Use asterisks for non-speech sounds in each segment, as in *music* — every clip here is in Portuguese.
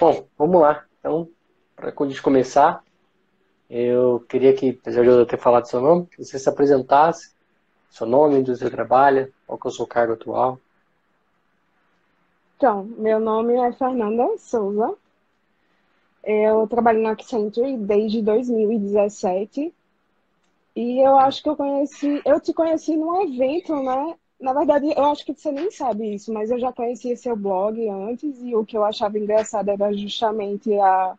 Bom, vamos lá. Então, para a gente começar, eu queria que, apesar de eu ter falado seu nome, você se apresentasse, seu nome, onde você trabalha, qual que é o seu cargo atual. Então, meu nome é Fernanda Souza. Eu trabalho na Accenture desde 2017. E eu acho que eu conheci, eu te conheci num evento, né? Na verdade, eu acho que você nem sabe isso, mas eu já conhecia seu blog antes e o que eu achava engraçado era justamente a,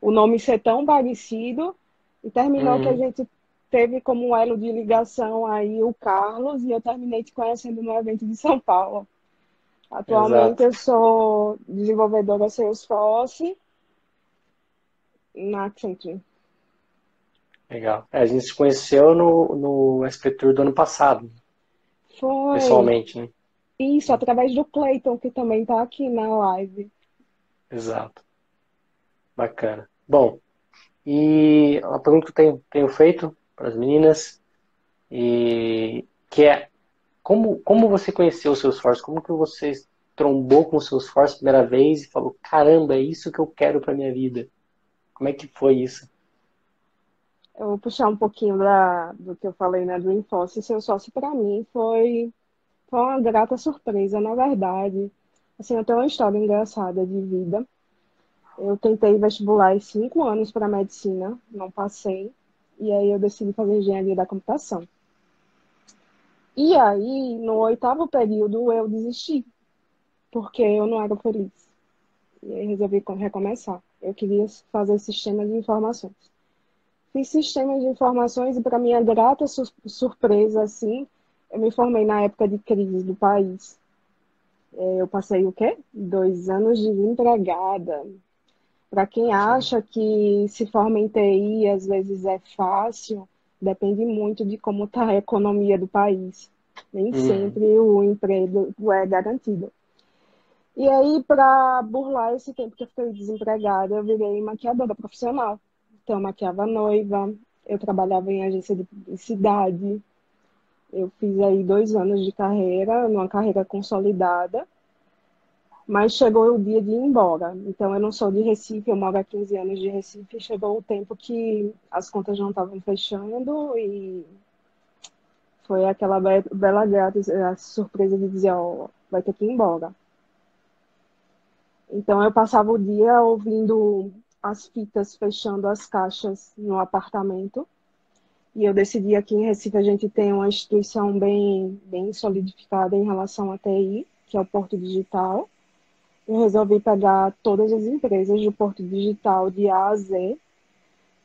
o nome ser tão parecido e terminou uhum. que a gente teve como um elo de ligação aí o Carlos e eu terminei te conhecendo no evento de São Paulo. Atualmente Exato. eu sou desenvolvedora Salesforce na Accenture. Legal. É, a gente se conheceu no, no SP Tour do ano passado. Foi. Pessoalmente, né? Isso, através do Clayton, que também está aqui na live. Exato. Bacana. Bom, e uma pergunta que eu tenho, tenho feito para as meninas, e que é como, como você conheceu o seus esforço? Como que você trombou com o seu esforço a primeira vez e falou, caramba, é isso que eu quero para minha vida? Como é que foi isso? Eu vou puxar um pouquinho da, do que eu falei na Dreamforce. Seu sócio, para mim, foi, foi uma grata surpresa, na verdade. Assim, eu tenho uma história engraçada de vida. Eu tentei vestibular cinco anos para medicina, não passei. E aí eu decidi fazer engenharia da computação. E aí, no oitavo período, eu desisti, porque eu não era feliz. E aí resolvi recomeçar. Eu queria fazer sistema de informações. Fiz sistema de informações e, para minha grata sur surpresa, assim, eu me formei na época de crise do país. É, eu passei o quê? Dois anos desempregada. Para quem acha que se forma em TI às vezes é fácil, depende muito de como está a economia do país. Nem uhum. sempre o emprego é garantido. E aí, para burlar esse tempo que eu fiquei desempregada, eu virei maquiadora profissional. Então, maquiava noiva, eu trabalhava em agência de publicidade. Eu fiz aí dois anos de carreira, numa carreira consolidada. Mas chegou o dia de ir embora. Então, eu não sou de Recife, eu moro há 15 anos de Recife. Chegou o tempo que as contas não estavam fechando e foi aquela bela surpresa de dizer, ó, vai ter que ir embora. Então, eu passava o dia ouvindo as fitas fechando as caixas no apartamento. E eu decidi aqui em Recife a gente tem uma instituição bem, bem solidificada em relação à TI, que é o Porto Digital. Eu resolvi pegar todas as empresas do Porto Digital de A a Z.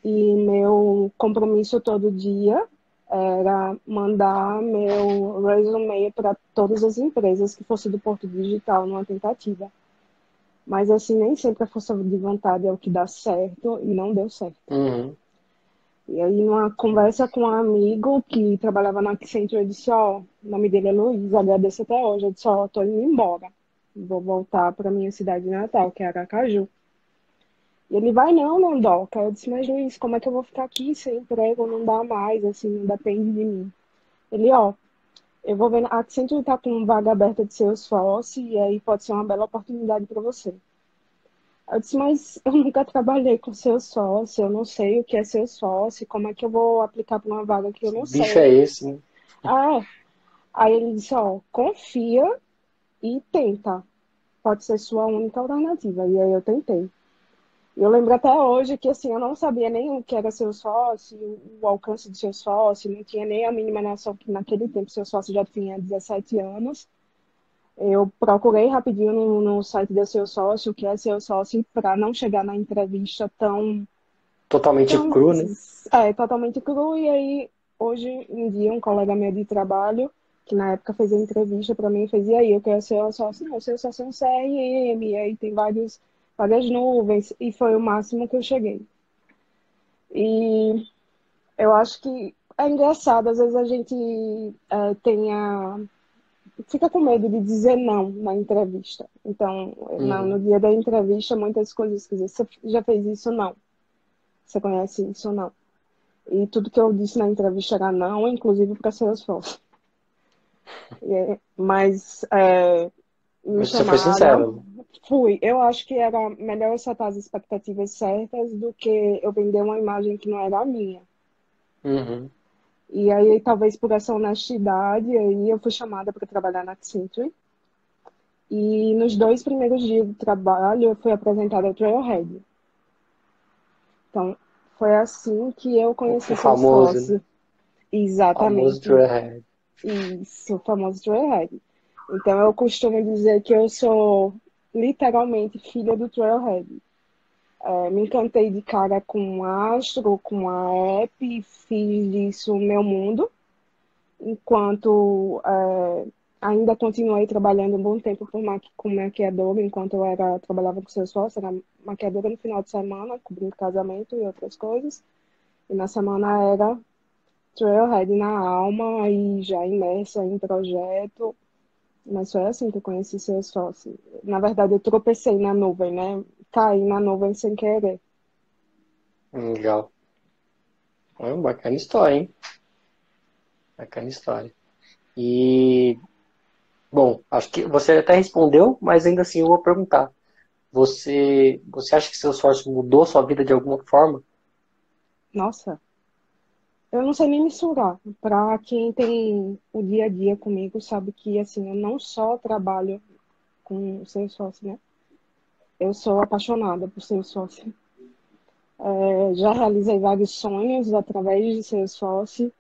E meu compromisso todo dia era mandar meu resume para todas as empresas que fosse do Porto Digital numa tentativa. Mas assim, nem sempre a força de vontade é o que dá certo e não deu certo. Uhum. E aí, numa conversa com um amigo que trabalhava na Accenture, eu disse, ó, oh, o nome dele é Luiz, agradeço até hoje. Eu disse, ó, oh, tô indo embora. Vou voltar para minha cidade natal, que é Aracaju. E ele vai, não, não doca. Eu disse, mas Luiz, como é que eu vou ficar aqui sem emprego? Não dá mais, assim, não depende de mim. Ele, ó, eu vou ver, a Accenture está com vaga aberta de Salesforce e aí pode ser uma bela oportunidade para você. Eu disse, mas eu nunca trabalhei com Salesforce, eu não sei o que é Salesforce, como é que eu vou aplicar para uma vaga que eu não sei. Bicho é esse, né? Ah, aí ele disse, ó, confia e tenta. Pode ser sua única alternativa. E aí eu tentei. Eu lembro até hoje que assim, eu não sabia nem o que era seu sócio, o alcance do seu sócio, não tinha nem a mínima noção que naquele tempo seu sócio já tinha 17 anos. Eu procurei rapidinho no, no site do seu sócio, o que é seu sócio, para não chegar na entrevista tão. Totalmente tão, cru, né? É, totalmente cru. E aí, hoje em dia, um colega meu de trabalho, que na época fez a entrevista para mim, fez: e aí, eu quero ser seu sócio? Não, seu sócio é um CRM, e aí tem vários várias nuvens, e foi o máximo que eu cheguei. E eu acho que é engraçado, às vezes a gente é, tem a... fica com medo de dizer não na entrevista. Então, uhum. no dia da entrevista, muitas coisas, quer dizer, você já fez isso? Não. Você conhece isso? Não. E tudo que eu disse na entrevista era não, inclusive para Salesforce. *laughs* É, mas é, me você foi chamaram. sincero. Fui. Eu acho que era melhor eu setar as expectativas certas do que eu vender uma imagem que não era a minha. Uhum. E aí, talvez por essa honestidade, aí eu fui chamada para trabalhar na Accenture. E nos dois primeiros dias de trabalho, eu fui apresentada ao Trailhead. Então, foi assim que eu conheci O famoso, né? sócio. Famoso Exatamente. Trailhead. Isso, o famoso Trailhead. Então, eu costumo dizer que eu sou literalmente filha do Trailhead. É, me encantei de cara com Astro, com a App, fiz disso meu mundo, enquanto é, ainda continuei trabalhando um bom tempo por maqui com maquiadora, enquanto eu era, trabalhava com seu sócio, era maquiadora no final de semana, cobrindo casamento e outras coisas, e na semana era Trailhead na alma e já imersa em projeto, mas foi assim que eu conheci seu sócio. Na verdade, eu tropecei na nuvem, né? Caí na nuvem sem querer. Legal. É uma bacana história, hein? Bacana história. E, bom, acho que você até respondeu, mas ainda assim eu vou perguntar. Você, você acha que seu sócio mudou sua vida de alguma forma? Nossa, eu não sei nem mensurar. Para quem tem o dia a dia comigo, sabe que assim, eu não só trabalho com seu sócio, né? Eu sou apaixonada por seu sócio. É, já realizei vários sonhos através de seu sócio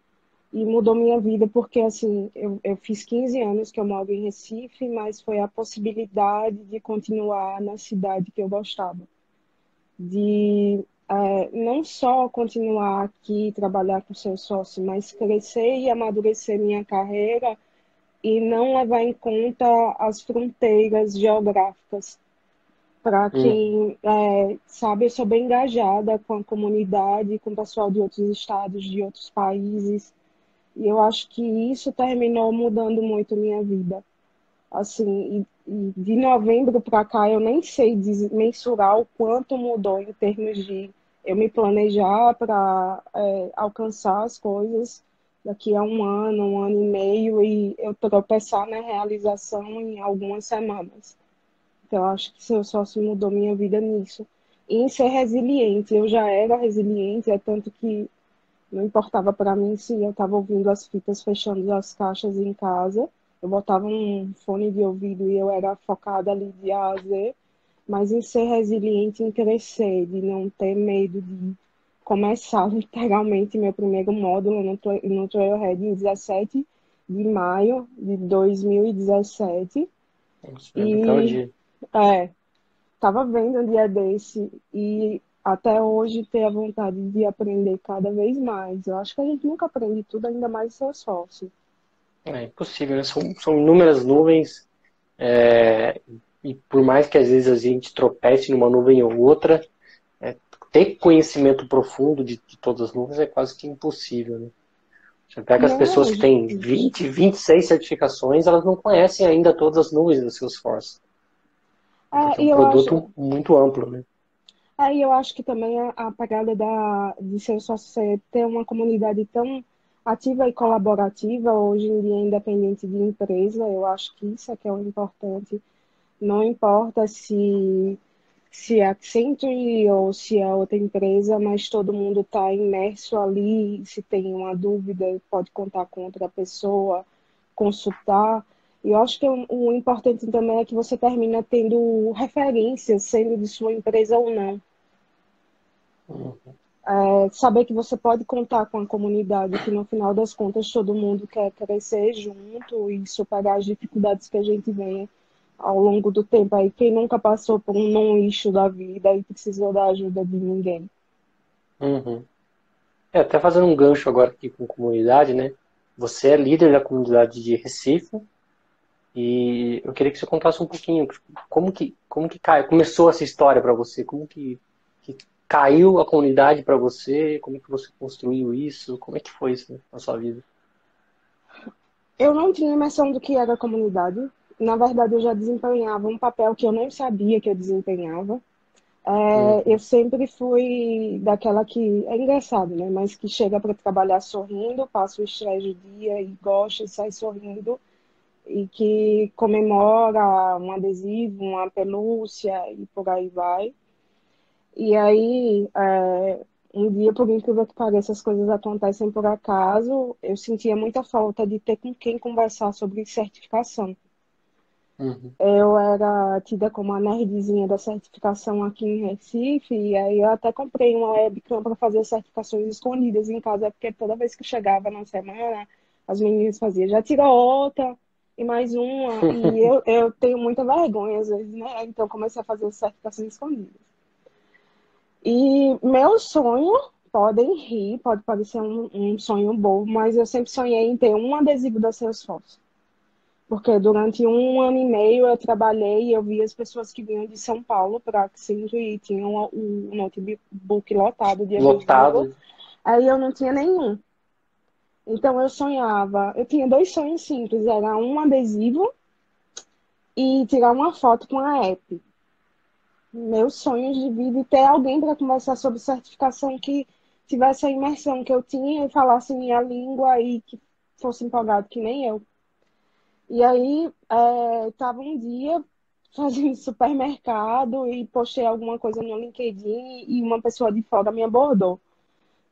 e mudou minha vida porque assim eu, eu fiz 15 anos que eu moro em Recife, mas foi a possibilidade de continuar na cidade que eu gostava, de é, não só continuar aqui trabalhar com seu sócio, mas crescer e amadurecer minha carreira e não levar em conta as fronteiras geográficas. Para Hum, quem é, sabe, eu sou bem engajada com a comunidade, com o pessoal de outros estados, de outros países. E eu acho que isso terminou mudando muito minha vida. Assim, e, e de novembro para cá eu nem sei mensurar o quanto mudou em termos de eu me planejar para alcançar as coisas daqui a um ano, um ano e meio e eu tropeçar na realização em algumas semanas. Então, acho que seu sócio mudou minha vida nisso. E em ser resiliente, eu já era resiliente, é tanto que não importava para mim se eu estava ouvindo as fitas fechando as caixas em casa. Eu botava um fone de ouvido e eu era focada ali de A a Z. Mas em ser resiliente, em crescer, de não ter medo de começar *laughs* literalmente meu primeiro módulo no, tra- no Trailhead em 17 de maio de 2017. isso vai brincar um E é, tava vendo um dia desse e até hoje ter a vontade de aprender cada vez mais. Eu acho que a gente nunca aprende tudo, ainda mais seu sócio. É impossível, né? São, são inúmeras nuvens, é, e por mais que às vezes a gente tropece numa nuvem ou outra, é, ter conhecimento profundo de, de todas as nuvens é quase que impossível, né? Você pega as pessoas que têm 20, 26 certificações, elas não conhecem ainda todas as nuvens do Salesforce. É, é um eu acho, produto muito amplo, né? é, e eu acho que também a, a pegada da, de seu sócio ser ter uma comunidade tão ativa e colaborativa, hoje em dia, independente de empresa, eu acho que isso é que é o importante. Não importa se, se é Accenture ou se é outra empresa, mas todo mundo está imerso ali. Se tem uma dúvida, pode contar com outra pessoa, consultar. E eu acho que o, importante também é que você termina tendo referências, sendo de sua empresa ou não. Uhum. É, saber que você pode contar com a comunidade, que no final das contas todo mundo quer crescer junto e superar as dificuldades que a gente vem ao longo do tempo aí. Quem nunca passou por um não-issue da vida e precisou da ajuda de ninguém? Uhum. É, até fazendo um gancho agora aqui com comunidade, né? Você é líder da comunidade de Recife e eu queria que você contasse um pouquinho como que como que cai, começou essa história para você, como que, que caiu a comunidade para você, como que você construiu isso, como é que foi isso né, na sua vida? Eu não tinha noção do que era a comunidade. Na verdade, eu já desempenhava um papel que eu nem sabia que eu desempenhava. É, Uhum. eu sempre fui daquela que é engraçado, né? Mas que chega para trabalhar sorrindo, passa o estresse do dia e gosta e sai sorrindo. e que comemora um adesivo, uma pelúcia e por aí vai. E aí, é, um dia, por incrível que pareça, as coisas acontecem por acaso, eu sentia muita falta de ter com quem conversar sobre certificação. Uhum. Eu era tida como a nerdzinha da certificação aqui em Recife, e aí eu até comprei uma webcam para fazer certificações escondidas em casa, porque toda vez que chegava na semana, as meninas faziam, já tirou outra, e mais uma, *laughs* e eu, eu tenho muita vergonha às vezes, né? Então comecei a fazer certificações escondidas. E meu sonho, podem rir, pode parecer um, um sonho bobo, mas eu sempre sonhei em ter um adesivo da Salesforce porque durante um ano e meio eu trabalhei e eu vi as pessoas que vinham de São Paulo para Accenture e tinham o notebook lotado de Lotado. Aí eu não tinha nenhum. Então eu sonhava, eu tinha dois sonhos simples, era um adesivo e tirar uma foto com a app. Meus sonhos de vida e ter alguém para conversar sobre certificação que tivesse a imersão que eu tinha e falasse minha língua e que fosse empolgado que nem eu. E aí, estava é, um dia *laughs* fazendo supermercado e postei alguma coisa no LinkedIn e uma pessoa de fora me abordou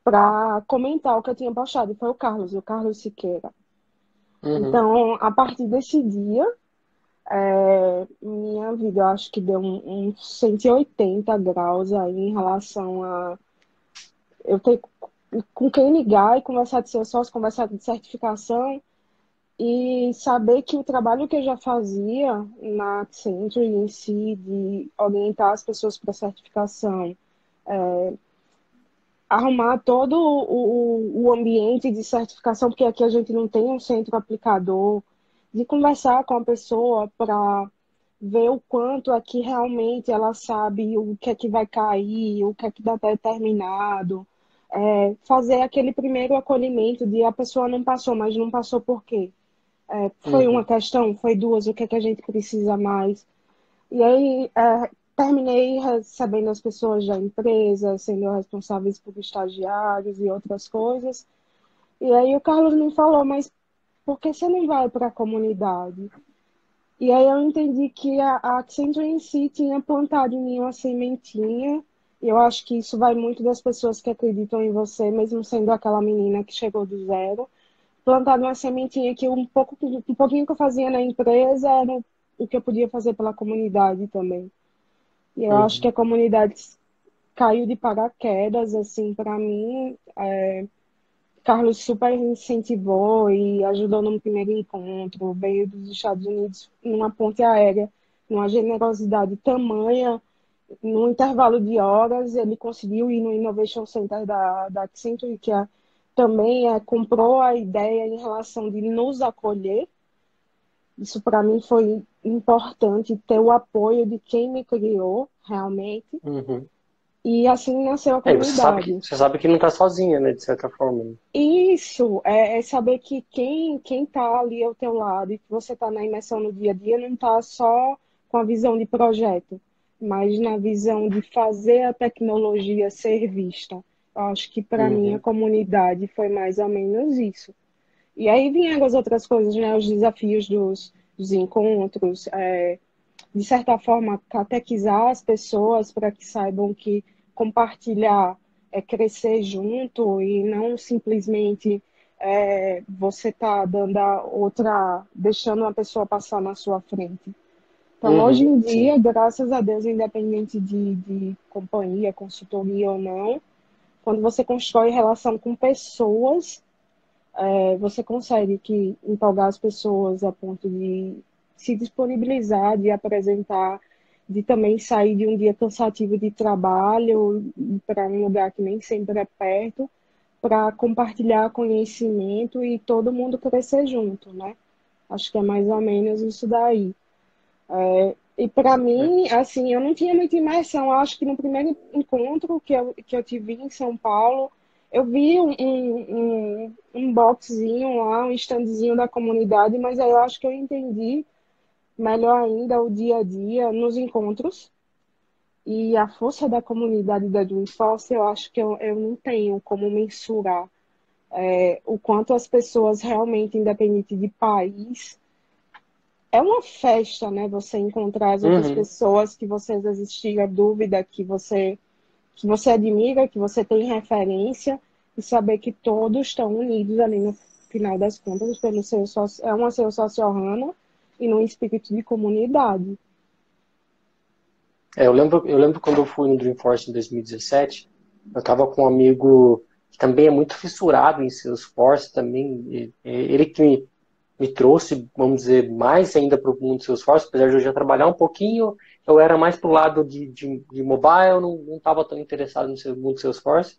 para comentar o que eu tinha postado. E foi o Carlos, o Carlos Siqueira. Uhum. Então, a partir desse dia, é, minha vida, eu acho que deu uns um, um 180 graus aí em relação a eu ter com quem ligar e conversar de seu sócio, conversar de certificação e saber que o trabalho que eu já fazia na Accenture em si, de orientar as pessoas para certificação, é, arrumar todo o, o ambiente de certificação, porque aqui a gente não tem um centro aplicador, de conversar com a pessoa para ver o quanto aqui realmente ela sabe o que é que vai cair, o que é que está determinado, é, fazer aquele primeiro acolhimento de a pessoa não passou, mas não passou por quê? É, foi uhum. uma questão, foi duas, o que, é que a gente precisa mais. E aí é, terminei recebendo as pessoas da empresa, sendo responsáveis por estagiários e outras coisas. E aí o Carlos me falou, mas por que você não vai para a comunidade? E aí eu entendi que a, a Accenture em si tinha plantado em mim uma sementinha. E eu acho que isso vai muito das pessoas que acreditam em você, mesmo sendo aquela menina que chegou do zero plantado uma sementinha que um pouco um pouquinho que eu fazia na empresa era o que eu podia fazer pela comunidade também. E eu uhum. acho que a comunidade caiu de paraquedas assim para mim. É, Carlos super incentivou e ajudou no primeiro encontro, veio dos Estados Unidos numa ponte aérea, numa generosidade tamanha, num intervalo de horas, ele conseguiu ir no Innovation Center da, da Accenture, que é também é, comprou a ideia em relação de nos acolher. Isso para mim foi importante ter o apoio de quem me criou realmente. Uhum. E assim nasceu a comunidade. É, você, sabe que, você sabe que não está sozinha, né, de certa forma. Isso, é, é, saber que quem quem está ali ao teu lado e que você está na imersão no dia a dia não está só com a visão de projeto, mas na visão de fazer a tecnologia ser vista Acho que para uhum. mim a comunidade foi mais ou menos isso. E aí vieram as outras coisas, né? Os desafios dos, dos encontros, é, de certa forma, catequizar as pessoas para que saibam que compartilhar é crescer junto e não simplesmente é, você tá dando a outra, deixando uma pessoa passar na sua frente. Então, uhum, hoje em dia, sim. graças a Deus, independente de, de companhia, consultoria ou não, quando você constrói relação com pessoas, é, você consegue que empolgar as pessoas a ponto de se disponibilizar, de apresentar, de também sair de um dia cansativo de trabalho para um lugar que nem sempre é perto, para compartilhar conhecimento e todo mundo crescer junto, né? Acho que é mais ou menos isso daí. É, e para mim, assim, eu não tinha muita imersão. Eu acho que no primeiro encontro que eu, que eu tive em São Paulo, eu vi um, um, um boxzinho lá, um standzinho da comunidade, mas aí eu acho que eu entendi melhor ainda o dia a dia nos encontros. E a força da comunidade da Dreamforce, eu acho que eu, eu não tenho como mensurar é, o quanto as pessoas realmente, independente de país, é uma festa, né? Você encontrar as outras uhum. pessoas que você às vezes tira dúvida, que você que você admira, que você tem referência e saber que todos estão unidos ali no final das contas pelo seu é uma seu socio e num espírito de comunidade. É, eu lembro, eu lembro quando eu fui no Dreamforce em 2017, eu estava com um amigo que também é muito fissurado em Salesforce também, ele que me, trouxe, vamos dizer, mais ainda para o mundo Salesforce, apesar de eu já trabalhar um pouquinho, eu era mais para o lado de, de, de, mobile, não estava tão interessado no mundo Salesforce,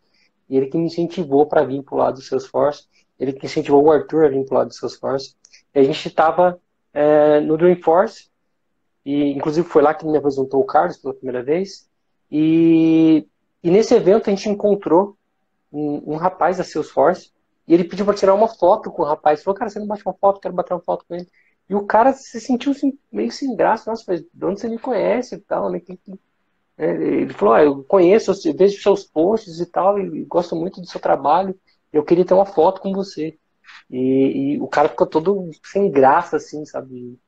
e ele que me incentivou para vir para o lado do Salesforce, ele que incentivou o Arthur a vir para o lado do Salesforce, e a gente estava é, no Dreamforce, e inclusive foi lá que me apresentou o Carlos pela primeira vez. E, e nesse evento a gente encontrou um, um rapaz da Salesforce e ele pediu para tirar uma foto com o rapaz. Falou, cara, você não bate uma foto, quero bater uma foto com ele. E o cara se sentiu meio sem graça. Nossa, mas de onde você me conhece e tal, né? É, ele falou, ah, eu conheço, eu vejo seus posts e tal, e gosto muito do seu trabalho. Eu queria ter uma foto com você. E, e o cara ficou todo sem graça, assim, sabe?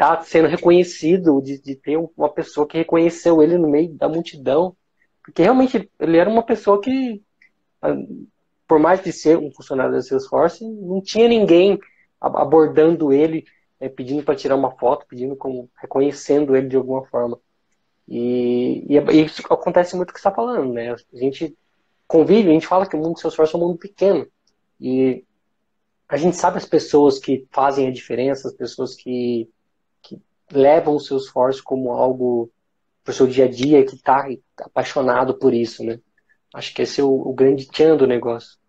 tá sendo reconhecido, de, de ter uma pessoa que reconheceu ele no meio da multidão. Porque realmente ele era uma pessoa que, por mais de ser um funcionário da Salesforce, não tinha ninguém abordando ele, é, pedindo para tirar uma foto, pedindo como reconhecendo ele de alguma forma. E, e, e isso acontece muito o que está falando, né? A gente convive, a gente fala que o mundo do Salesforce é um mundo pequeno. E a gente sabe as pessoas que fazem a diferença, as pessoas que levam o seu esforço como algo para o seu dia a dia, que está apaixonado por isso, né? Acho que esse é o, o grande tchan do negócio.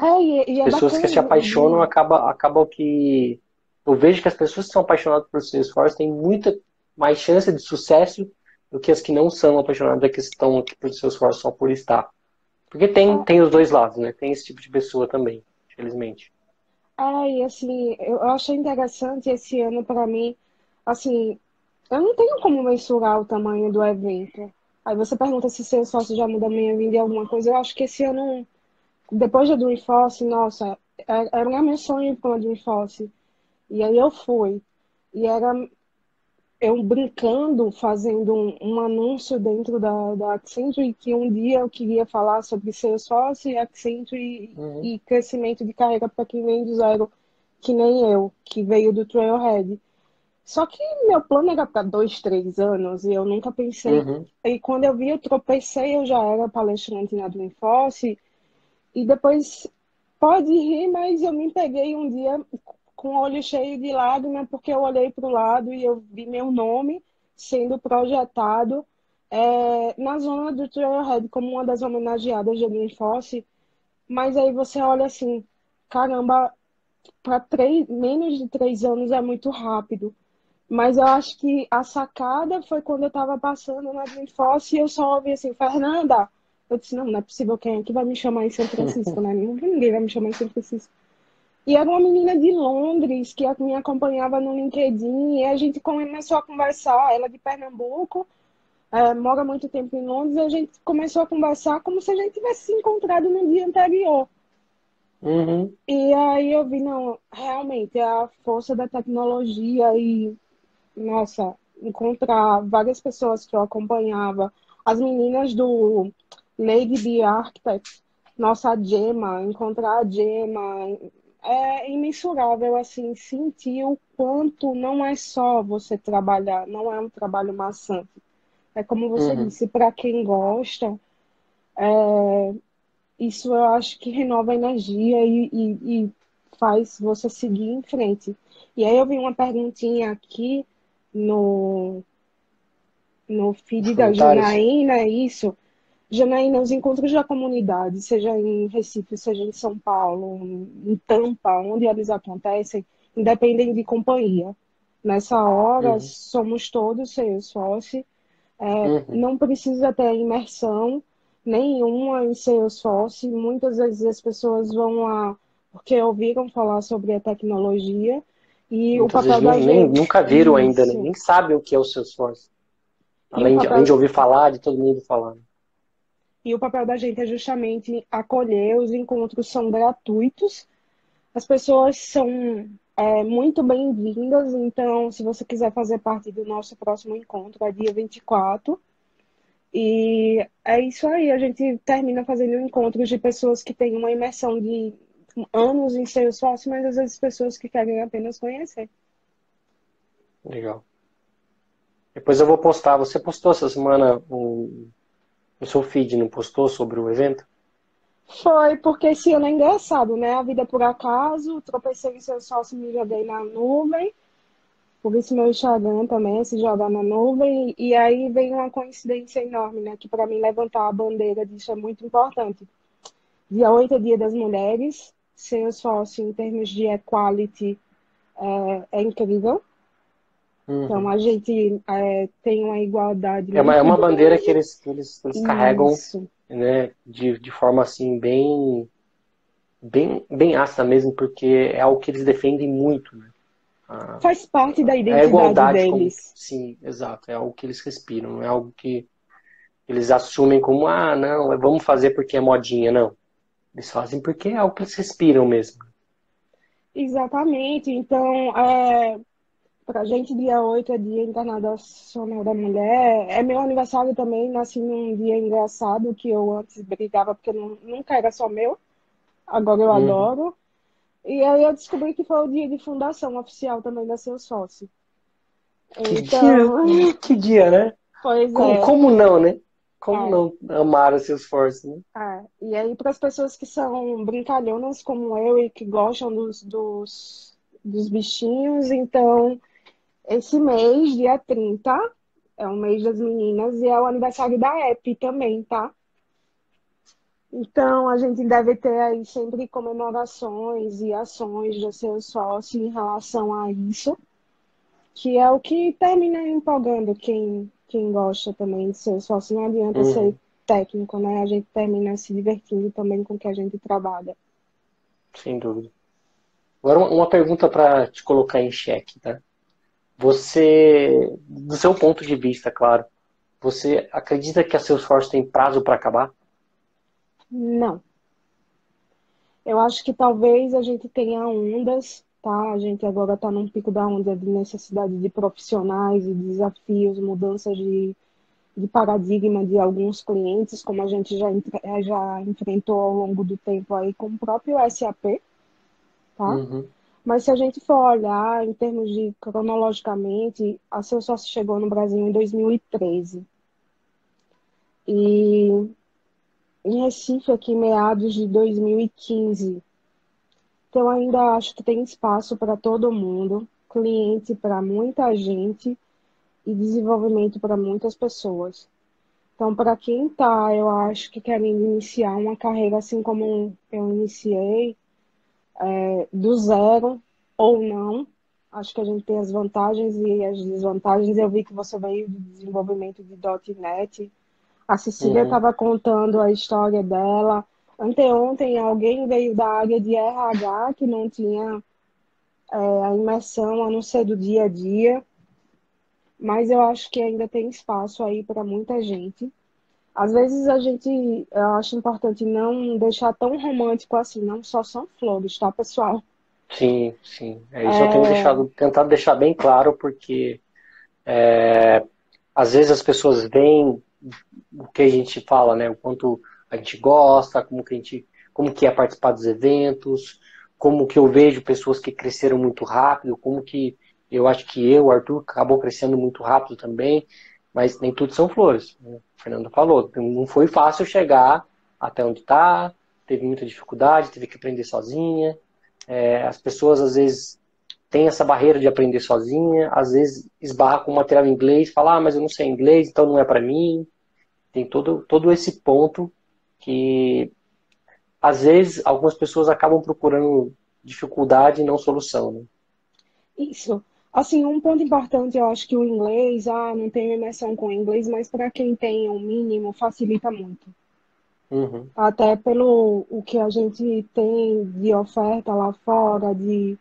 É, e, e as é pessoas bacana, que se apaixonam acaba, acabam que. Eu vejo que as pessoas que são apaixonadas por seu esforço têm muita mais chance de sucesso do que as que não são apaixonadas, que estão aqui por seu esforço só por estar. Porque tem, é. tem os dois lados, né? Tem esse tipo de pessoa também, infelizmente. É, e assim, eu achei interessante esse ano para mim assim, eu não tenho como mensurar o tamanho do evento. Aí você pergunta se seu sócio já muda a minha vida em alguma coisa. Eu acho que esse ano, depois da Dreamforce, nossa, é, era o meu sonho com a Dreamforce. E aí eu fui. E era eu brincando, fazendo um, um anúncio dentro da, da Accenture que um dia eu queria falar sobre Salesforce e Accenture uhum. e crescimento de carreira para quem vem do zero, que nem eu, que veio do Trailhead. Só que meu plano era para dois, três anos e eu nunca pensei. Uhum. E quando eu vi, eu tropecei, eu já era palestrante na Dreamforce. E depois, pode rir, mas eu me peguei um dia com o olho cheio de lágrimas, porque eu olhei para o lado e eu vi meu nome sendo projetado é, na zona do Trailhead como uma das homenageadas da Dreamforce. Mas aí você olha assim, caramba, para menos de três anos é muito rápido. Mas eu acho que a sacada foi quando eu tava passando na Dreamforce e eu só ouvi assim, Fernanda. Eu disse, não, não é possível quem é que vai me chamar em São Francisco, né? Ninguém vai me chamar em São Francisco. E era uma menina de Londres que me acompanhava no LinkedIn e a gente começou a conversar. Ela é de Pernambuco, é, mora muito tempo em Londres, e a gente começou a conversar como se a gente tivesse se encontrado no dia anterior. Uhum. E aí eu vi, não, realmente, a força da tecnologia e nossa, encontrar várias pessoas que eu acompanhava, as meninas do Lady B Architect, nossa a Gemma, encontrar a Gemma, é imensurável, assim, sentir o quanto não é só você trabalhar, não é um trabalho maçante. É como você uhum. disse, para quem gosta, é, isso eu acho que renova a energia e, e, e faz você seguir em frente. E aí eu vi uma perguntinha aqui no, no feed da Janaína, isso. Janaína, os encontros da comunidade, seja em Recife, seja em São Paulo, em Tampa, onde eles acontecem, independem de companhia. Nessa hora, uhum. somos todos Salesforce. É, uhum. Não precisa ter imersão nenhuma em Salesforce. Muitas vezes as pessoas vão lá porque ouviram falar sobre a tecnologia e Muitas o papel da nem, gente. Nunca viram ainda, né? nem sabem o que é o Salesforce. Além, de, além de ouvir falar, de todo mundo falando. E o papel da gente é justamente acolher, os encontros são gratuitos, as pessoas são é, muito bem-vindas. Então, se você quiser fazer parte do nosso próximo encontro, é dia 24. E é isso aí, a gente termina fazendo encontros de pessoas que têm uma imersão de anos em Salesforce, mas às vezes pessoas que querem apenas conhecer. Legal. Depois eu vou postar. Você postou essa semana o, o seu feed, não postou sobre o evento? Foi, porque esse ano é engraçado, né? A vida é por acaso, tropecei em seu sócio me joguei na nuvem. Por isso meu Instagram também é se jogar na nuvem. E aí vem uma coincidência enorme, né? Que para mim levantar a bandeira disso é muito importante. Dia 8 é Dia das Mulheres. Salesforce, em termos de equality, é, é incrível. Uhum. Então a gente é, tem uma igualdade. É uma, é uma bandeira que eles, que eles, eles carregam né, de, de forma assim bem, bem, bem ácida mesmo, porque é algo que eles defendem muito. Né? A, Faz parte da identidade a igualdade deles. Como, sim, exato. É algo que eles respiram, não é algo que eles assumem como, ah, não, vamos fazer porque é modinha, não. Eles fazem porque é algo que eles respiram mesmo. Exatamente. Então, é, Pra gente, dia 8 é Dia Internacional da Mulher. É meu aniversário também, nasci num dia engraçado que eu antes brigava porque não, nunca era só meu. Agora eu uhum. adoro. E aí eu descobri que foi o dia de fundação oficial também da Seu Sócio. Que, então... dia, *laughs* que dia, né? Pois como, é. Como não, né? Como é. não amar os seus esforço, né? É. E aí, para as pessoas que são brincalhonas como eu e que gostam dos, dos, dos bichinhos, então esse mês, dia 30, é o mês das meninas e é o aniversário da EP também, tá? Então, a gente deve ter aí sempre comemorações e ações de seu sócio em relação a isso, que é o que termina empolgando quem, quem gosta também de ser sócio. Não adianta uhum. ser técnico, né? A gente termina se divertindo também com o que a gente trabalha. Sem dúvida. Agora, uma pergunta para te colocar em xeque, tá? Você, do seu ponto de vista, claro, você acredita que a Salesforce tem prazo para acabar? Não. Eu acho que talvez a gente tenha ondas, tá? A gente agora está num pico da onda de necessidade de profissionais e desafios, mudanças de, de paradigma de alguns clientes, como a gente já, já enfrentou ao longo do tempo aí com o próprio SAP, tá? Uhum. Mas se a gente for olhar em termos de cronologicamente, a Salesforce chegou no Brasil em 2013. E em Recife aqui meados de 2015. Então ainda acho que tem espaço para todo mundo, cliente para muita gente e desenvolvimento para muitas pessoas. Então, para quem está, eu acho que querendo iniciar uma carreira assim como eu iniciei, é, do zero ou não. Acho que a gente tem as vantagens e as desvantagens. Eu vi que você veio do desenvolvimento de .NET. A Cecília estava uhum. contando a história dela. Anteontem alguém veio da área de RH que não tinha é, a imersão, a não ser do dia a dia. Mas eu acho que ainda tem espaço aí para muita gente. Às vezes a gente, eu acho importante não deixar tão romântico assim, não só são flores, tá, pessoal? Sim, sim. É, isso é... eu tenho deixado, tentado deixar bem claro, porque é, às vezes as pessoas veem o que a gente fala, né? O quanto a gente gosta, como que a gente, como que é participar dos eventos, como que eu vejo pessoas que cresceram muito rápido, como que eu acho que eu, Arthur, acabou crescendo muito rápido também mas nem tudo são flores. Né? O Fernando falou, não foi fácil chegar até onde está, teve muita dificuldade, teve que aprender sozinha. É, as pessoas às vezes têm essa barreira de aprender sozinha, às vezes esbarra com material em inglês, fala, ah, mas eu não sei inglês, então não é para mim. Tem todo, todo esse ponto que às vezes algumas pessoas acabam procurando dificuldade e não solução. Né? Isso. Assim, um ponto importante, eu acho que o inglês, ah, não tenho imersão com inglês, mas para quem tem o um mínimo, facilita muito. Uhum. Até pelo o que a gente tem de oferta lá fora, de,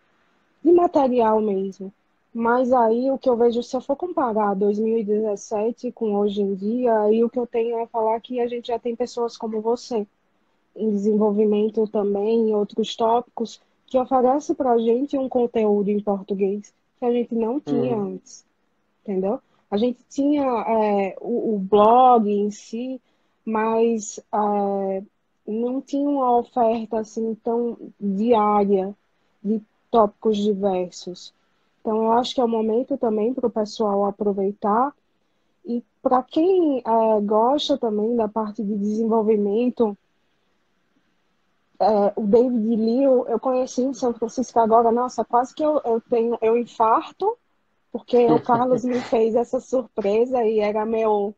de material mesmo. Mas aí o que eu vejo, se eu for comparar 2017 com hoje em dia, aí o que eu tenho é falar que a gente já tem pessoas como você, em desenvolvimento também, em outros tópicos, que oferece para a gente um conteúdo em português que a gente não tinha uhum. antes, entendeu? A gente tinha é, o, o, blog em si, mas é, não tinha uma oferta assim tão diária de tópicos diversos. Então, eu acho que é o momento também para o pessoal aproveitar. E para quem é, gosta também da parte de desenvolvimento, é, o David Liu, eu conheci em São Francisco agora, nossa, quase que eu, eu tenho, eu infarto, porque o Carlos me *laughs* fez essa surpresa e era meu,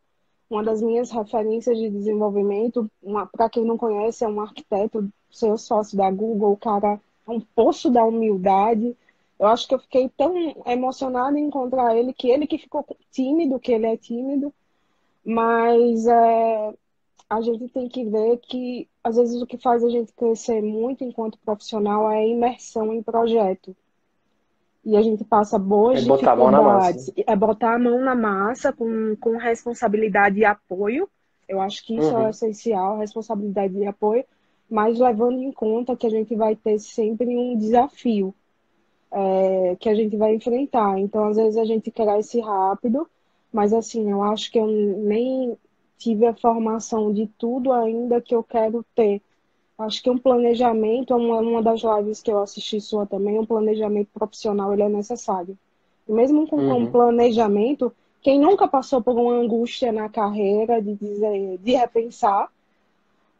uma das minhas referências de desenvolvimento. Para quem não conhece, é um arquiteto, seu sócio da Google, o cara é um poço da humildade. Eu acho que eu fiquei tão emocionada em encontrar ele, que ele que ficou tímido, que ele é tímido, mas é, a gente tem que ver que, às vezes, o que faz a gente crescer muito enquanto profissional é a imersão em projeto. E a gente passa boas é dificuldades. É botar a mão na massa com, com responsabilidade e apoio. Eu acho que isso é uhum. é essencial, responsabilidade e apoio, mas levando em conta que a gente vai ter sempre um desafio é, que a gente vai enfrentar. Então, às vezes, a gente cresce rápido, mas assim, eu acho que eu nem tive a formação de tudo ainda que eu quero ter. Acho que um planejamento, uma, uma das lives que eu assisti sua também, um planejamento profissional, ele é necessário. E mesmo com uhum. um planejamento, quem nunca passou por uma angústia na carreira de dizer, de repensar,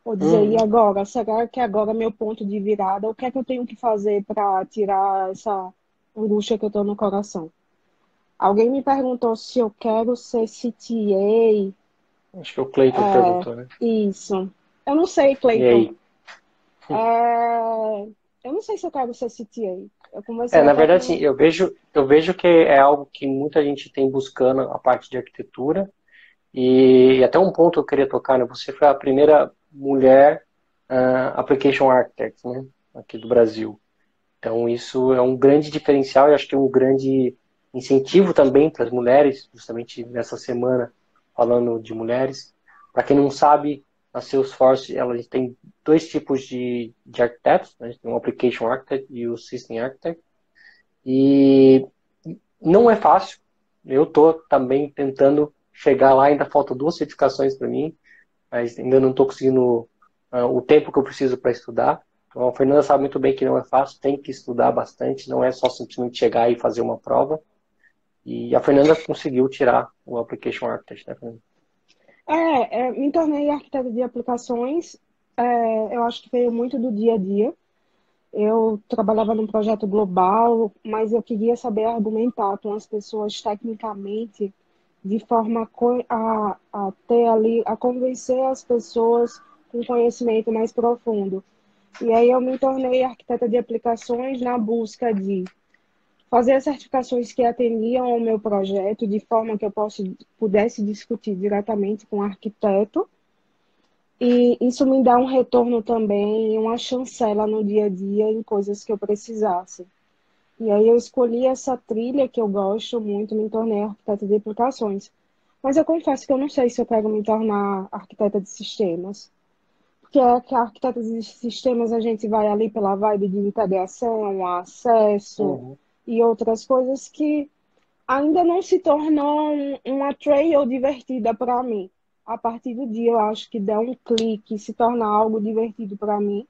ou dizer, uhum. e agora? Será que agora é meu ponto de virada? O que é que eu tenho que fazer para tirar essa angústia que eu estou no coração? Alguém me perguntou se eu quero ser CTA, Acho que o Cleiton é, perguntou, né? Isso. Eu não sei, Cleiton. É, eu não sei se eu quero ser CTA. Eu é, na verdade, com... sim, eu vejo, eu vejo que é algo que muita gente tem buscando a parte de arquitetura. E até um ponto eu queria tocar, né? Você foi a primeira mulher uh, application architect, né? Aqui do Brasil. Então isso é um grande diferencial e acho que é um grande incentivo também para as mulheres, justamente nessa semana falando de mulheres. Para quem não sabe, a Salesforce ela tem dois tipos de, de arquitetos, né? tem o Application Architect e o System Architect. E não é fácil. Eu estou também tentando chegar lá, ainda faltam duas certificações para mim, mas ainda não estou conseguindo uh, o tempo que eu preciso para estudar. Então, a Fernanda sabe muito bem que não é fácil, tem que estudar bastante, não é só simplesmente chegar e fazer uma prova. E a Fernanda conseguiu tirar o Application Architect, né, Fernanda? É, é me tornei arquiteta de aplicações. É, eu acho que veio muito do dia a dia. Eu trabalhava num projeto global, mas eu queria saber argumentar com as pessoas tecnicamente, de forma a, a ter ali, a convencer as pessoas com conhecimento mais profundo. E aí eu me tornei arquiteta de aplicações na busca de fazer as certificações que atendiam ao meu projeto, de forma que eu possa, pudesse discutir diretamente com o arquiteto. E isso me dá um retorno também, uma chancela no dia a dia em coisas que eu precisasse. E aí eu escolhi essa trilha que eu gosto muito, me tornei arquiteta de aplicações. Mas eu confesso que eu não sei se eu quero me tornar arquiteta de sistemas. Porque é que a arquiteta de sistemas a gente vai ali pela vibe de integração, acesso, uhum e outras coisas que ainda não se tornou uma trail divertida para mim. A partir do dia, eu acho que der um clique, se tornar algo divertido para mim,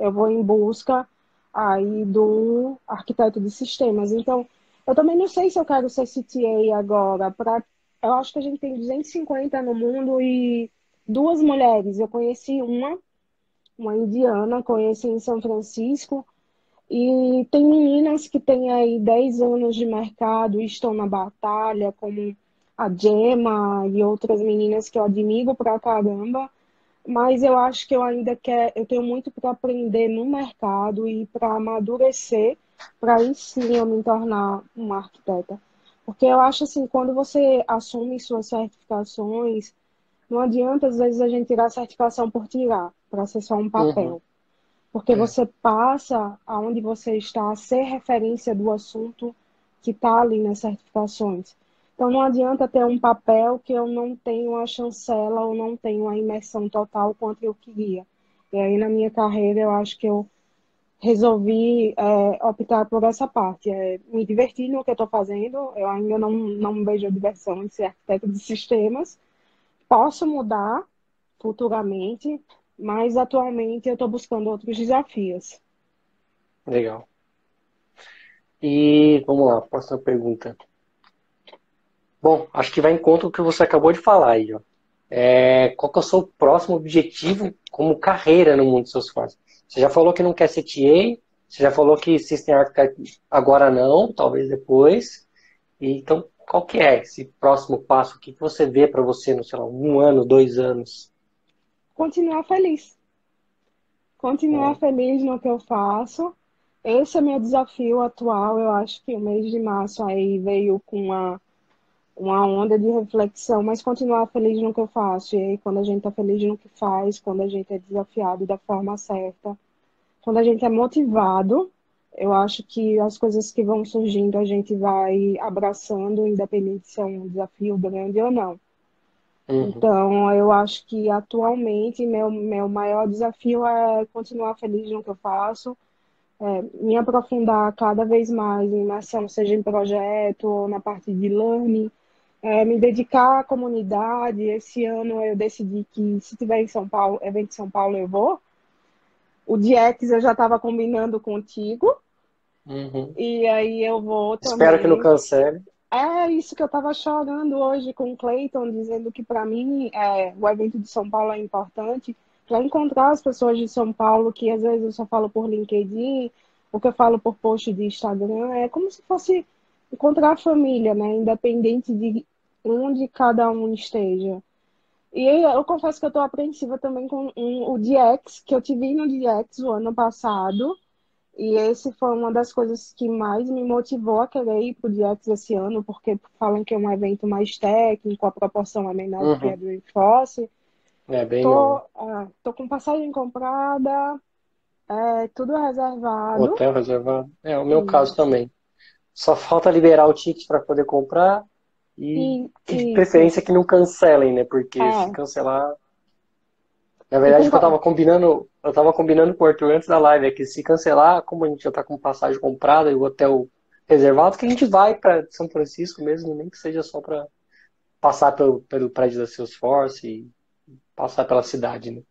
eu vou em busca aí do arquiteto de sistemas. Então, eu também não sei se eu quero ser CTA agora. Pra, eu acho que a gente tem 250 no mundo e duas mulheres. Eu conheci uma, uma indiana, conheci em São Francisco, e tem meninas que têm aí 10 anos de mercado e estão na batalha, como a Gemma e outras meninas que eu admiro pra caramba. Mas eu acho que eu ainda quero, eu tenho muito para aprender no mercado e para amadurecer, para aí sim eu me tornar uma arquiteta. Porque eu acho assim, quando você assume suas certificações, não adianta às vezes a gente tirar a certificação por tirar, para ser só um papel. Uhum. Porque é. você passa aonde você está a ser referência do assunto que está ali nas certificações. Então não adianta ter um papel que eu não tenho a chancela ou não tenho a imersão total quanto eu queria. E aí na minha carreira eu acho que eu resolvi é, optar por essa parte, é, me divertir no que eu estou fazendo. Eu ainda não, não vejo a diversão em ser arquiteto de sistemas. Posso mudar futuramente, mas atualmente eu estou buscando outros desafios. Legal. E vamos lá, próxima pergunta. Bom, acho que vai em conta o que você acabou de falar aí, ó. É, qual que é o seu próximo objetivo como carreira no mundo dos seus forços? Você já falou que não quer ser TA, você já falou que System Architect agora não, talvez depois. E, então, qual que é esse próximo passo? O que você vê para você no, sei lá, um ano, dois anos? Continuar feliz. Continuar é. feliz no que eu faço. Esse é meu desafio atual. Eu acho que o mês de março aí veio com uma, uma onda de reflexão, mas continuar feliz no que eu faço. E aí, quando a gente está feliz no que faz, quando a gente é desafiado da forma certa, quando a gente é motivado, eu acho que as coisas que vão surgindo a gente vai abraçando, independente se é um desafio grande ou não. Uhum. Então, eu acho que atualmente meu, meu maior desafio é continuar feliz no que eu faço, é, me aprofundar cada vez mais em ação, seja em projeto ou na parte de learning, é, me dedicar à comunidade. Esse ano eu decidi que se tiver em São Paulo, evento em São Paulo, eu vou. O DX eu já estava combinando contigo. Uhum. E aí eu vou também. Espero que não cancele. É isso que eu estava chorando hoje com o Clayton, dizendo que para mim é, o evento de São Paulo é importante para encontrar as pessoas de São Paulo, que às vezes eu só falo por LinkedIn, o que eu falo por post de Instagram, é como se fosse encontrar a família, né? Independente de onde cada um esteja. E eu confesso que eu estou apreensiva também com o DX, que eu tive no DX o ano passado. E esse foi uma das coisas que mais me motivou a querer ir para o DX esse ano, porque falam que é um evento mais técnico, a proporção é menor uhum. do que a do Enforce. É, bem tô, ah, tô com passagem comprada, é, tudo reservado. Hotel reservado. É, o meu Isso. caso também. Só falta liberar o ticket para poder comprar e, e de preferência que não cancelem, né? Porque é. se cancelar. Na verdade, eu tava combinando, eu tava combinando com o Arthur antes da live, é que se cancelar, como a gente já tá com passagem comprada e o hotel reservado, que a gente vai para São Francisco mesmo, nem que seja só para passar pelo, pelo prédio da Salesforce e passar pela cidade, né?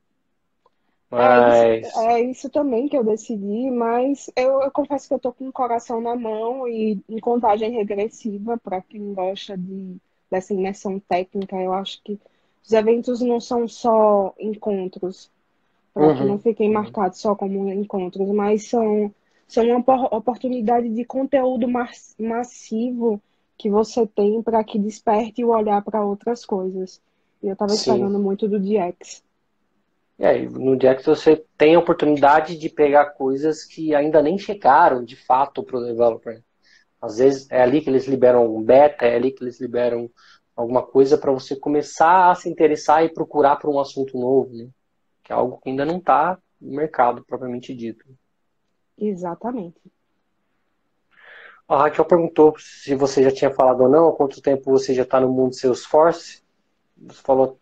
Mas... É isso, é isso, também que eu decidi, mas eu, eu, confesso que eu tô com o coração na mão e em contagem regressiva para quem gosta de, dessa imersão técnica. Eu acho que os eventos não são só encontros, para uhum. que não fiquem marcados só como encontros, mas são, são uma oportunidade de conteúdo massivo que você tem para que desperte o olhar para outras coisas. E eu estava esperando muito do DX. É, no DX você tem a oportunidade de pegar coisas que ainda nem chegaram de fato para o developer. Às vezes é ali que eles liberam um beta, é ali que eles liberam alguma coisa para você começar a se interessar e procurar por um assunto novo, né? que é algo que ainda não está no mercado propriamente dito. Exatamente. A Raquel perguntou se você já tinha falado ou não, há quanto tempo você já está no mundo Salesforce. Você falou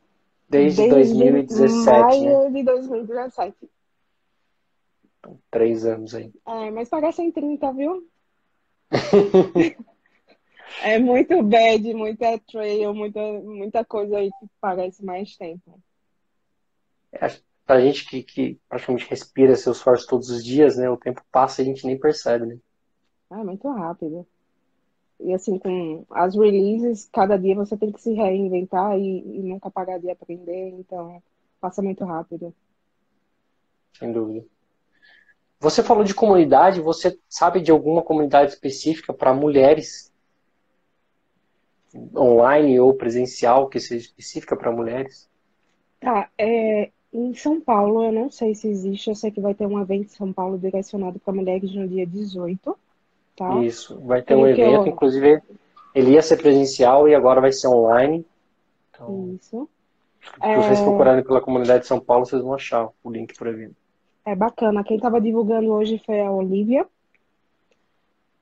desde, desde 2017. Maio né? de 2017. Então, três anos aí. É, mas parecem 30, viu? *laughs* é muito bad, muita trail, muita, muita coisa aí que parece mais tempo. É, pra gente que, que praticamente respira seus esforço todos os dias, né? O tempo passa e a gente nem percebe, né? É muito rápido. E assim, com as releases, cada dia você tem que se reinventar e, e nunca parar de aprender, então passa muito rápido. Sem dúvida. Você falou de comunidade, você sabe de alguma comunidade específica para mulheres? Online ou presencial, que seja específica para mulheres? Tá, é, em São Paulo, eu não sei se existe, eu sei que vai ter um evento em São Paulo direcionado para mulheres no dia 18 tá? Isso, vai ter um evento, eu... inclusive ele ia ser presencial e agora vai ser online. Então, Isso. Se vocês é... procurarem pela comunidade de São Paulo, vocês vão achar o link para evento. É bacana. Quem estava divulgando hoje foi a Olivia.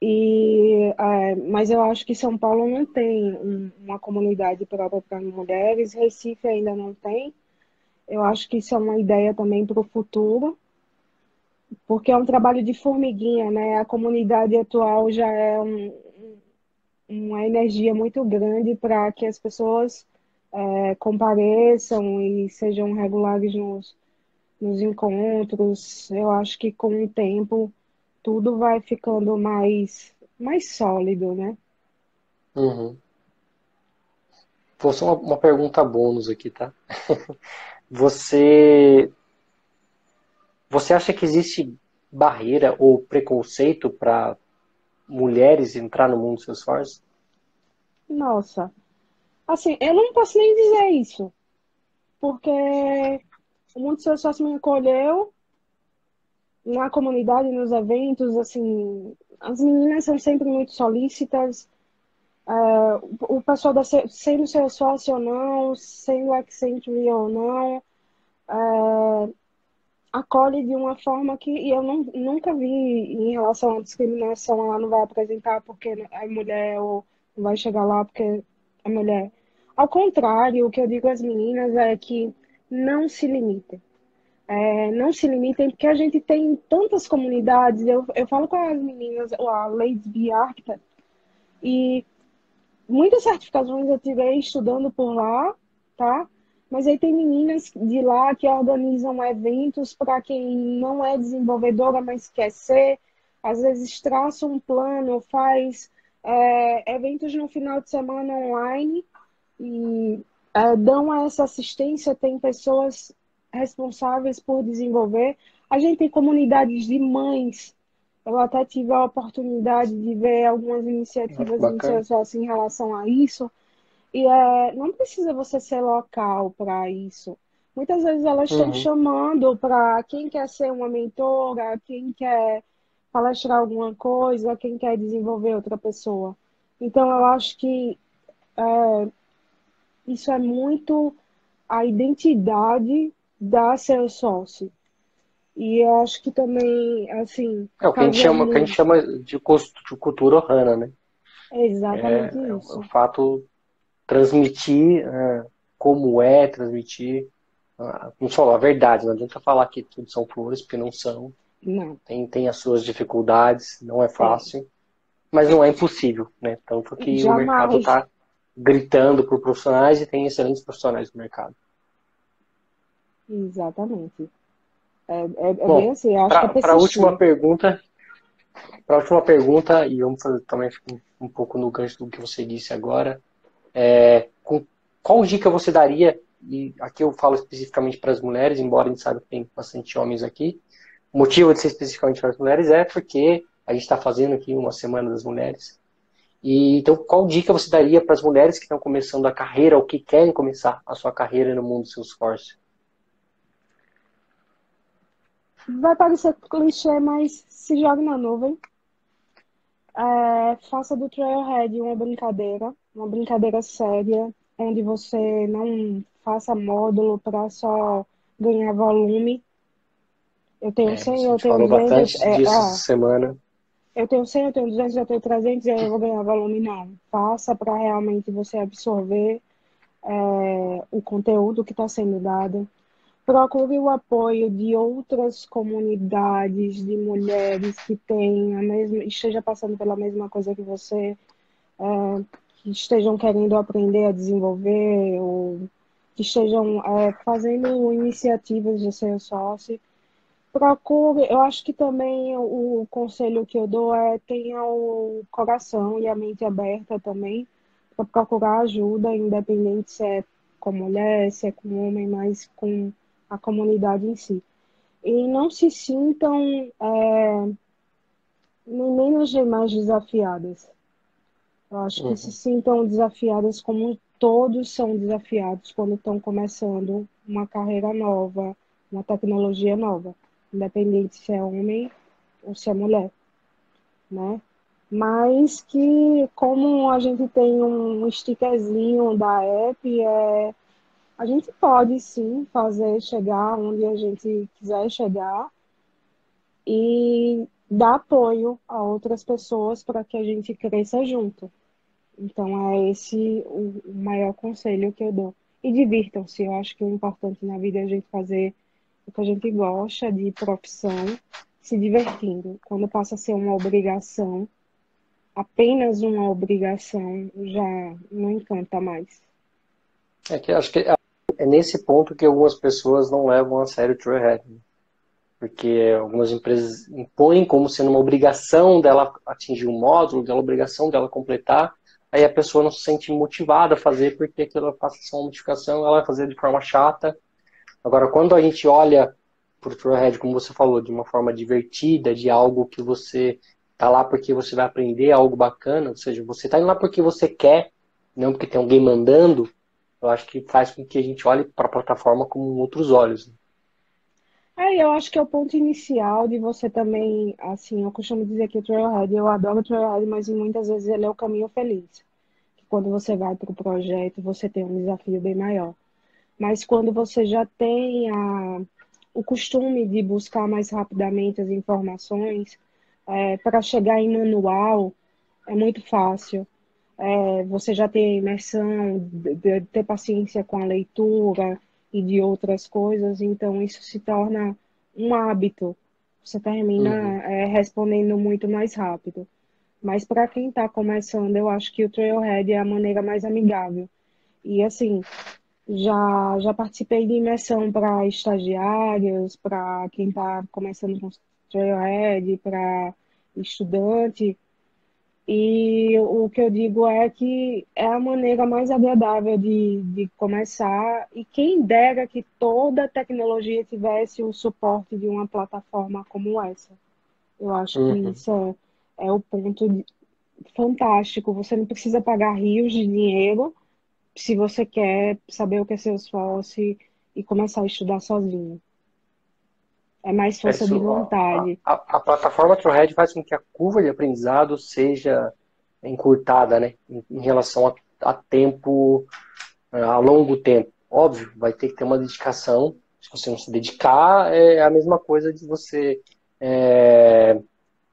E, é, mas eu acho que São Paulo não tem um, uma comunidade própria para mulheres, Recife ainda não tem. Eu acho que isso é uma ideia também para o futuro. porque é um trabalho de formiguinha, né? A comunidade atual já é um, uma energia muito grande para que as pessoas é, compareçam e sejam regulares nos, nos encontros. Eu acho que com o tempo tudo vai ficando mais, mais sólido, né? Uhum. Vou só uma, uma pergunta bônus aqui, tá? *laughs* Você você acha que existe barreira ou preconceito para mulheres entrar no mundo do Salesforce? Nossa, assim, eu não posso nem dizer isso, porque o mundo do Salesforce me acolheu na comunidade, nos eventos, assim, as meninas são sempre muito solícitas, uh, o pessoal da, sendo Salesforce ou não, sendo Accenture ou não, uh, acolhe de uma forma que eu não, nunca vi em relação à discriminação, ela não vai apresentar porque é mulher ou não vai chegar lá porque é mulher. Ao contrário, o que eu digo às meninas é que não se limitem. É, não se limitem, porque a gente tem tantas comunidades. Eu, eu falo com as meninas, a Ladies Be e muitas certificações eu tirei estudando por lá, tá? Mas aí tem meninas de lá que organizam eventos para quem não é desenvolvedora, mas quer ser. Às vezes traça um plano, faz é, eventos no final de semana online e é, dão essa assistência. Tem pessoas responsáveis por desenvolver. A gente tem comunidades de mães. Eu até tive a oportunidade de ver algumas iniciativas em relação a isso e é, não precisa você ser local para isso. Muitas vezes elas estão uhum. chamando para quem quer ser uma mentora, quem quer palestrar alguma coisa, quem quer desenvolver outra pessoa. Então eu acho que é, isso é muito a identidade da seu sócio. E eu acho que também, assim. É o que a gente chama, que a gente chama de, de cultura ohana, né? É exatamente é, isso. É o fato transmitir uh, como é, transmitir, uh, não só a verdade, não adianta falar que tudo são flores, porque não são. Não. Tem, tem as suas dificuldades, não é fácil, é. mas não é impossível, né? Tanto que Jamais. o mercado está gritando por profissionais e tem excelentes profissionais no mercado. Exatamente. É, é, é Bom, bem assim, acho pra, que é Para a última pergunta, para a última pergunta, e vamos fazer também um, um pouco no gancho do que você disse agora, é, com, qual dica você daria, e aqui eu falo especificamente para as mulheres, embora a gente saiba que tem bastante homens aqui, o motivo de ser especificamente para as mulheres é porque a gente está fazendo aqui uma Semana das Mulheres. E, então, qual dica você daria para as mulheres que estão começando a carreira ou que querem começar a sua carreira no mundo do Salesforce? Vai parecer clichê, mas se jogue na nuvem. É, faça do Trailhead uma brincadeira uma brincadeira séria, onde você não faça módulo para só ganhar volume. Eu tenho é, 100, eu tenho 200. É, disso ah, semana. Eu tenho 100, eu tenho 200, eu tenho 300 e eu vou ganhar volume. Não. Faça para realmente você absorver é, o conteúdo que está sendo dado. Procure o apoio de outras comunidades de mulheres que têm a mesma, esteja passando pela mesma coisa que você. É, que estejam querendo aprender a desenvolver ou que estejam é, fazendo iniciativas de ser sócio. Procure, eu acho que também o, conselho que eu dou é tenha o coração e a mente aberta também para procurar ajuda, independente se é com mulher, se é com homem, mas com a comunidade em si. E não se sintam é, nem menos nem mais desafiadas. Eu acho uhum. que se sintam desafiadas como todos são desafiados quando estão começando uma carreira nova, uma tecnologia nova, independente se é homem ou se é mulher, né? Mas que como a gente tem um stickerzinho da app, é, a gente pode sim fazer chegar onde a gente quiser chegar e dar apoio a outras pessoas para que a gente cresça junto. Então é esse o maior conselho que eu dou. E divirtam-se, eu acho que o importante na vida é a gente fazer o que a gente gosta de profissão, se divertindo. Quando passa a ser uma obrigação, apenas uma obrigação, já não encanta mais. É que acho que é nesse ponto que algumas pessoas não levam a sério o Trailhead. Né? Porque algumas empresas impõem como sendo uma obrigação dela atingir um módulo, dela obrigação dela completar, aí a pessoa não se sente motivada a fazer porque aquilo passa ser uma modificação, ela vai fazer de forma chata. Agora, quando a gente olha para o Trailhead, como você falou, de uma forma divertida, de algo que você tá lá porque você vai aprender algo bacana, ou seja, você tá indo lá porque você quer, não porque tem alguém mandando, eu acho que faz com que a gente olhe para a plataforma com outros olhos. Né? É, eu acho que é o ponto inicial de você também, assim, eu costumo dizer que o Trailhead, eu adoro o Trailhead, mas muitas vezes ele é o caminho feliz. Que quando você vai para o projeto, você tem um desafio bem maior. Mas quando você já tem a, o costume de buscar mais rapidamente as informações, é, para chegar em manual, é muito fácil é, você já ter imersão, de, de ter paciência com a leitura e de outras coisas, então isso se torna um hábito. Você termina uhum. é, respondendo muito mais rápido. Mas para quem está começando, eu acho que o Trailhead é a maneira mais amigável. E assim, já, já participei de imersão para estagiários, para quem está começando com Trailhead, para estudante. E o que eu digo é que é a maneira mais agradável de, de começar. E quem dera que toda tecnologia tivesse o suporte de uma plataforma como essa. Eu acho uhum. que isso é, é o ponto de, fantástico. Você não precisa pagar rios de dinheiro se você quer saber o que é Salesforce e começar a estudar sozinho. É mais força é, de vontade. A, a, a plataforma Trailhead faz com que a curva de aprendizado seja encurtada, né? Em, em relação a, a, tempo, a longo tempo. Óbvio, vai ter que ter uma dedicação. Se você não se dedicar, é a mesma coisa de você é,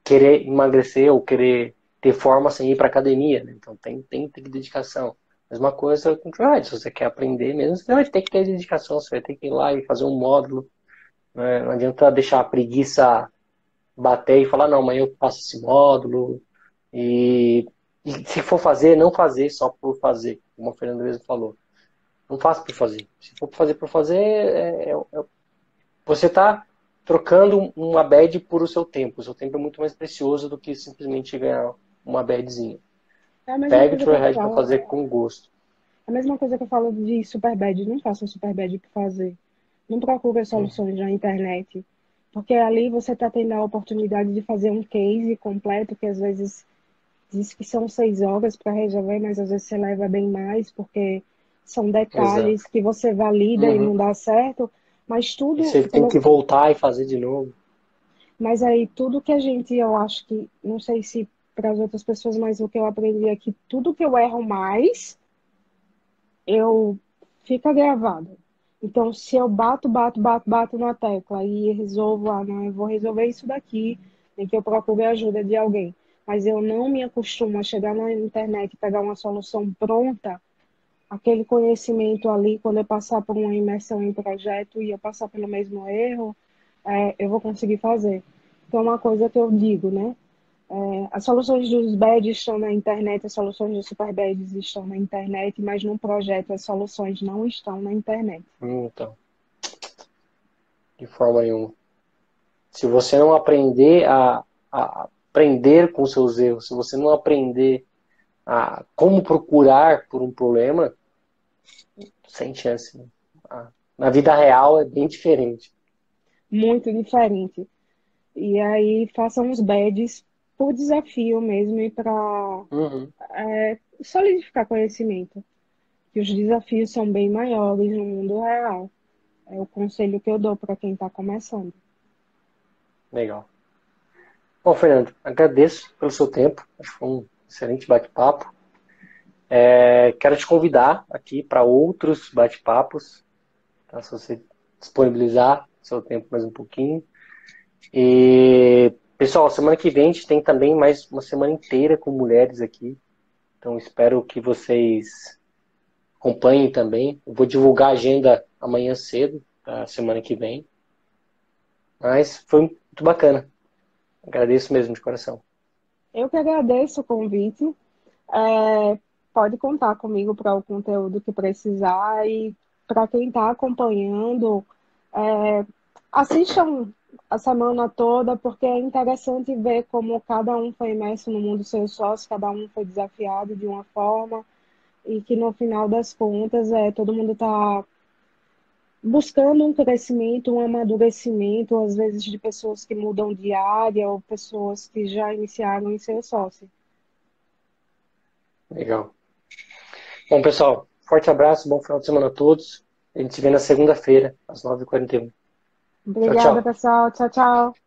querer emagrecer ou querer ter forma sem ir para academia. Né? Então tem, tem, tem dedicação. Mesma coisa com o. Se você quer aprender mesmo, você vai ter que ter dedicação. Você vai ter que ir lá e fazer um módulo né? Não adianta deixar a preguiça bater e falar, não, amanhã eu faço esse módulo. E, e, se for fazer, não fazer só por fazer, como a Fernanda mesmo falou. Não faça por fazer. Se for fazer por fazer, é, é, é, você está trocando uma bad por o seu tempo. O seu tempo é muito mais precioso do que simplesmente ganhar uma badzinha. É Pega o Trailhead para fazer com gosto. A mesma coisa que eu falo de super bad. Não faça um super bad por fazer. Não procure soluções na internet, porque ali você está tendo a oportunidade de fazer um case completo, que às vezes diz que são seis horas para resolver, mas às vezes você leva bem mais, porque são detalhes Exato. que você valida uhum. e não dá certo. Mas tudo. E você tem que voltar e fazer de novo. Mas aí tudo que a gente, eu acho que, não sei se para as outras pessoas, mas o que eu aprendi é que tudo que eu erro mais, eu fica gravado. Então, se eu bato, bato, bato, bato na tecla e resolvo, ah, não, eu vou resolver isso daqui, em que eu procure ajuda de alguém, mas eu não me acostumo a chegar na internet e pegar uma solução pronta, aquele conhecimento ali, quando eu passar por uma imersão em projeto e eu passar pelo mesmo erro, é, eu vou conseguir fazer. Então, é uma coisa que eu digo, né? É, as soluções dos BEDs estão na internet, as soluções dos super BEDs estão na internet, mas no projeto as soluções não estão na internet. Então, de forma nenhuma. Se você não aprender a, a aprender com seus erros, se você não aprender a como procurar por um problema, sem chance. Né? Na vida real é bem diferente. Muito diferente. E aí façam os badges por desafio mesmo e para uhum. é, solidificar conhecimento. Que os desafios são bem maiores no mundo real. É o conselho que eu dou para quem está começando. Legal. Bom, Fernando, agradeço pelo seu tempo. Acho que foi um excelente bate-papo. É, quero te convidar aqui para outros bate-papos, tá? se você disponibilizar seu tempo mais um pouquinho. E Pessoal, semana que vem a gente tem também mais uma semana inteira com mulheres aqui. Então espero que vocês acompanhem também. Eu vou divulgar a agenda amanhã cedo, a semana que vem. Mas foi muito bacana Agradeço mesmo de coração. Eu que agradeço o convite. É, pode contar comigo para o conteúdo que precisar e para quem está acompanhando, é, assistam a semana toda, porque é interessante ver como cada um foi imerso no mundo seu sócio, cada um foi desafiado de uma forma, e que no final das contas é, todo mundo está buscando um crescimento, um amadurecimento, às vezes de pessoas que mudam de área ou pessoas que já iniciaram em ser sócio. Legal. Bom, pessoal, forte abraço, bom final de semana a todos. A gente se vê na segunda-feira, às 9h41. Obrigada, tchau, tchau. pessoal. Tchau, tchau.